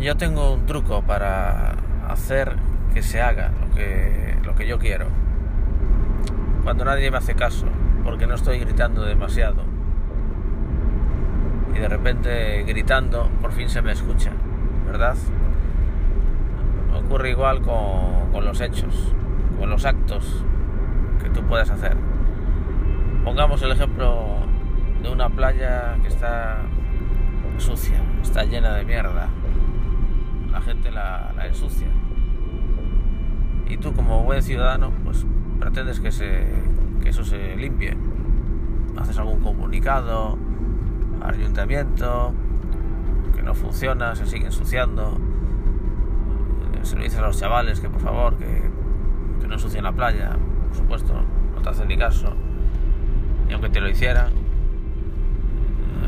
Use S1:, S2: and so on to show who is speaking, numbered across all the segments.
S1: yo tengo un truco para hacer que se haga lo que, yo quiero. Cuando nadie me hace caso, porque no estoy gritando demasiado. Y de repente gritando por fin se me escucha, ¿verdad? Ocurre igual con, con los hechos, con los actos que tú puedes hacer. Pongamos el ejemplo de una playa que está sucia, está llena de mierda. La gente la, ensucia. Y tú como buen ciudadano, pues pretendes que, se, que eso se limpie. Haces algún comunicado al ayuntamiento, que no funciona, se sigue ensuciando. Se lo dices a los chavales que por favor, que, que no ensucien la playa. Por supuesto, no te hacen ni caso. Y aunque te lo hicieran,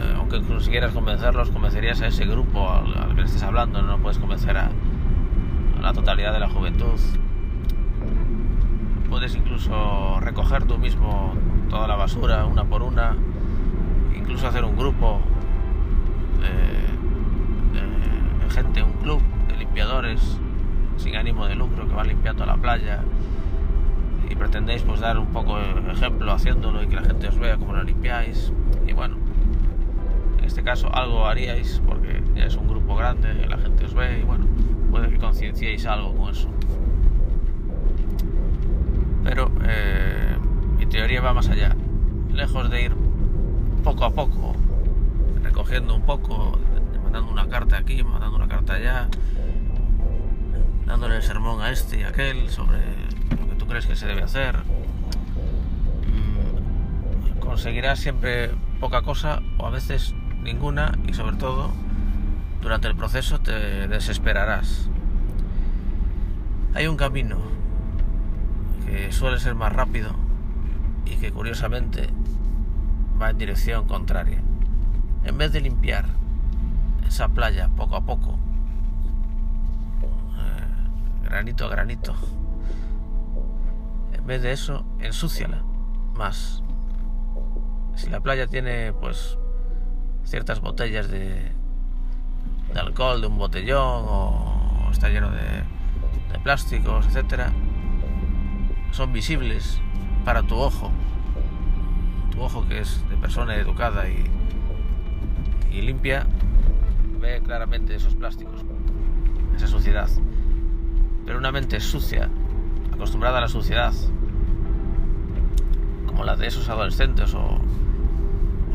S1: eh, aunque consiguieras convencerlos, convencerías a ese grupo al, que estés hablando, no puedes convencer a, la totalidad de la juventud. Puedes incluso recoger tú mismo toda la basura una por una, incluso hacer un grupo de, gente, un club de limpiadores sin ánimo de lucro que van limpiando la playa y pretendéis pues dar un poco ejemplo haciéndolo y que la gente os vea cómo lo limpiáis y bueno en este caso algo haríais porque es un grupo grande la gente os ve y bueno puede que concienciéis algo con eso pero eh, mi teoría va más allá lejos de ir poco a poco recogiendo un poco mandando una carta aquí mandando una carta allá dándole el sermón a este y a aquel sobre lo que tú crees que se debe hacer. Mm, Conseguirás siempre poca cosa o a veces ninguna y sobre todo durante el proceso te desesperarás. Hay un camino que suele ser más rápido y que curiosamente va en dirección contraria. En vez de limpiar esa playa poco a poco, eh, granito a granito. En vez de eso, ensúciala más. Si la playa tiene, pues, ciertas botellas de, alcohol, de un botellón, o está lleno de, plásticos, etcétera, son visibles para tu ojo. Tu ojo que es de persona educada y, y limpia, ve claramente esos plásticos, esa suciedad. Pero una mente sucia, acostumbrada a la suciedad, como la de esos adolescentes o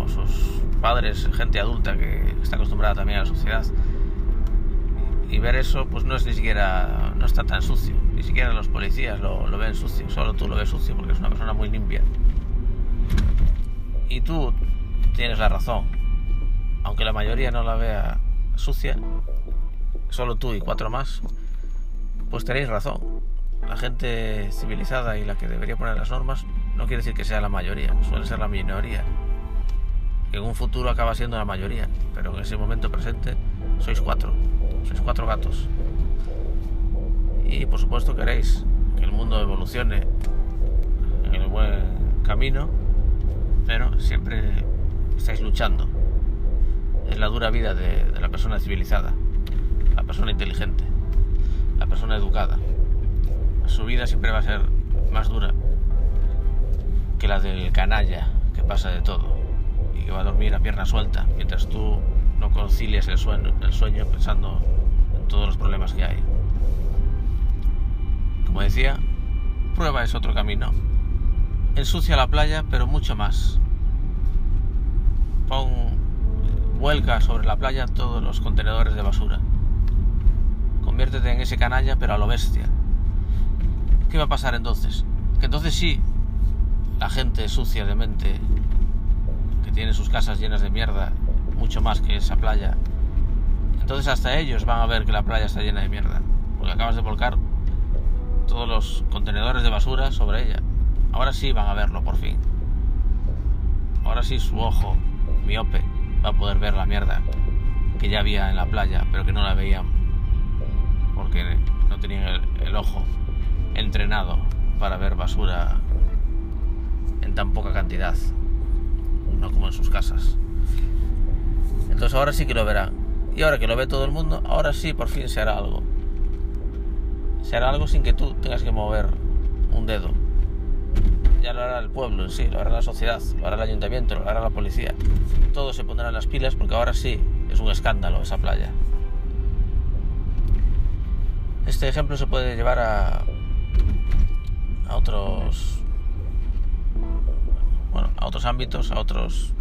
S1: sus padres, gente adulta que está acostumbrada también a la suciedad, y ver eso, pues no es ni siquiera, no está tan sucio, ni siquiera los policías lo, lo ven sucio, solo tú lo ves sucio porque es una persona muy limpia. Y tú tienes la razón, aunque la mayoría no la vea sucia, solo tú y cuatro más, pues tenéis razón. La gente civilizada y la que debería poner las normas no quiere decir que sea la mayoría, suele ser la minoría. Que en un futuro acaba siendo la mayoría, pero en ese momento presente sois cuatro, sois cuatro gatos. Y por supuesto queréis que el mundo evolucione en el buen camino, pero siempre estáis luchando. Es la dura vida de, la persona civilizada, la persona inteligente, la persona educada. Su vida siempre va a ser más dura que la del canalla que pasa de todo que va a dormir a pierna suelta mientras tú no concilias el sueño, el sueño pensando en todos los problemas que hay. Como decía, prueba es otro camino. Ensucia la playa, pero mucho más. Pon, vuelca sobre la playa todos los contenedores de basura. Conviértete en ese canalla, pero a lo bestia. ¿Qué va a pasar entonces? Que entonces sí, la gente sucia de mente, que tiene sus casas llenas de mierda, mucho más que esa playa, entonces hasta ellos van a ver que la playa está llena de mierda, porque acabas de volcar todos los contenedores de basura sobre ella. Ahora sí van a verlo por fin. Ahora sí su ojo miope va a poder ver la mierda que ya había en la playa, pero que no la veían porque no tenían el ojo entrenado para ver basura en tan poca cantidad, como en sus casas. Entonces ahora sí que lo verán Y ahora que lo ve todo el mundo, ahora sí, por fin se hará algo. Se hará algo sin que tú tengas que mover un dedo. Ya lo hará el pueblo en sí, lo hará la sociedad, lo hará el ayuntamiento, lo hará la policía. Todos se pondrán las pilas porque ahora sí es un escándalo esa playa. Este ejemplo se puede llevar a, a otros bueno, a otros ámbitos, a otros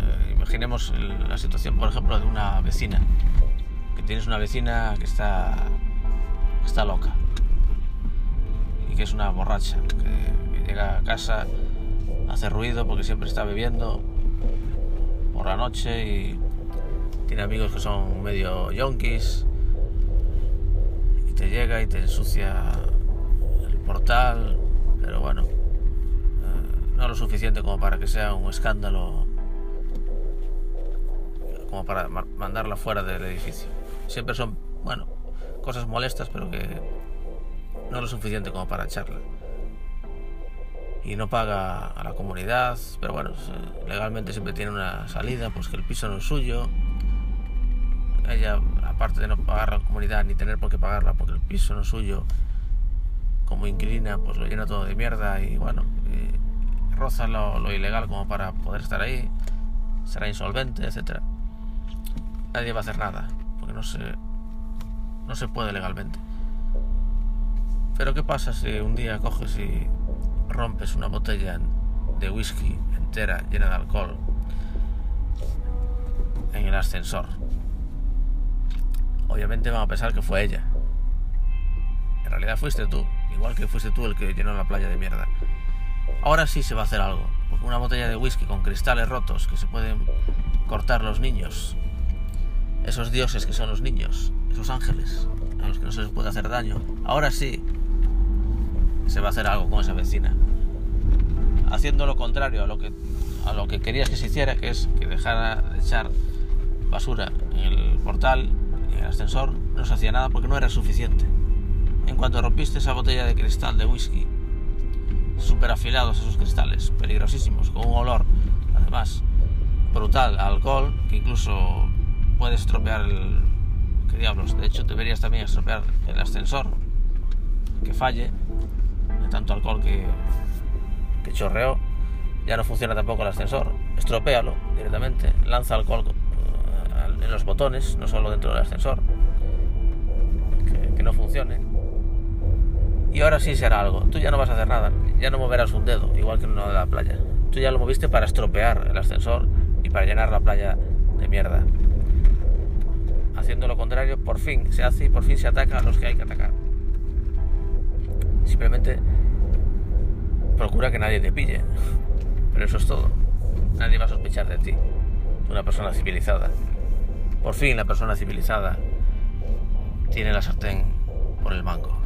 S1: eh, imaginemos la situación, por ejemplo, de una vecina, que tienes una vecina que está está loca y que es una borracha, que, llega a casa, hace ruido porque siempre está bebiendo por la noche y tiene amigos que son medio yonkis y te llega y te ensucia el portal, pero bueno, no lo suficiente como para que sea un escándalo, como para mandarla fuera del edificio. Siempre son, bueno, cosas molestas, pero que no lo suficiente como para echarla. Y no paga a la comunidad, pero bueno, legalmente siempre tiene una salida, pues que el piso no es suyo. Ella, aparte de no pagar la comunidad ni tener por qué pagarla porque el piso no es suyo, como inquilina, pues lo llena todo de mierda y bueno, roza lo, ilegal como para poder estar ahí, será insolvente, etcétera. Nadie va a hacer nada, porque no se, no se puede legalmente. Pero ¿qué pasa si un día coges y rompes una botella de whisky entera llena de alcohol en el ascensor? Obviamente van a pensar que fue ella. En realidad fuiste tú, igual que fuiste tú el que llenó la playa de mierda. Ahora sí se va a hacer algo, una botella de whisky con cristales rotos que se pueden cortar los niños, esos dioses que son los niños, esos ángeles a los que no se les puede hacer daño. Ahora sí se va a hacer algo con esa vecina. Haciendo lo contrario a lo que, a lo que querías que se hiciera, que es que dejara de echar basura en el portal en el ascensor, no se hacía nada porque no era suficiente. En cuanto rompiste esa botella de cristal de whisky, súper afilados esos cristales, peligrosísimos, con un olor, además, brutal, alcohol, que incluso puede estropear el, diablos. De hecho, deberías también estropear el ascensor que falle de tanto alcohol que, que chorreó. Ya no funciona tampoco el ascensor. Estropéalo directamente. Lanza alcohol eh, en los botones, no solo dentro del ascensor. Que, que no funcione. Y ahora sí se hará algo. Tú ya no vas a hacer nada. Ya no moverás un dedo, igual que en uno de la playa. Tú ya lo moviste para estropear el ascensor y para llenar la playa de mierda haciendo lo contrario, por fin se hace y por fin se ataca a los que hay que atacar. Simplemente procura que nadie te pille. Pero eso es todo. Nadie va a sospechar de ti. Una persona civilizada. Por fin la persona civilizada tiene la sartén por el mango.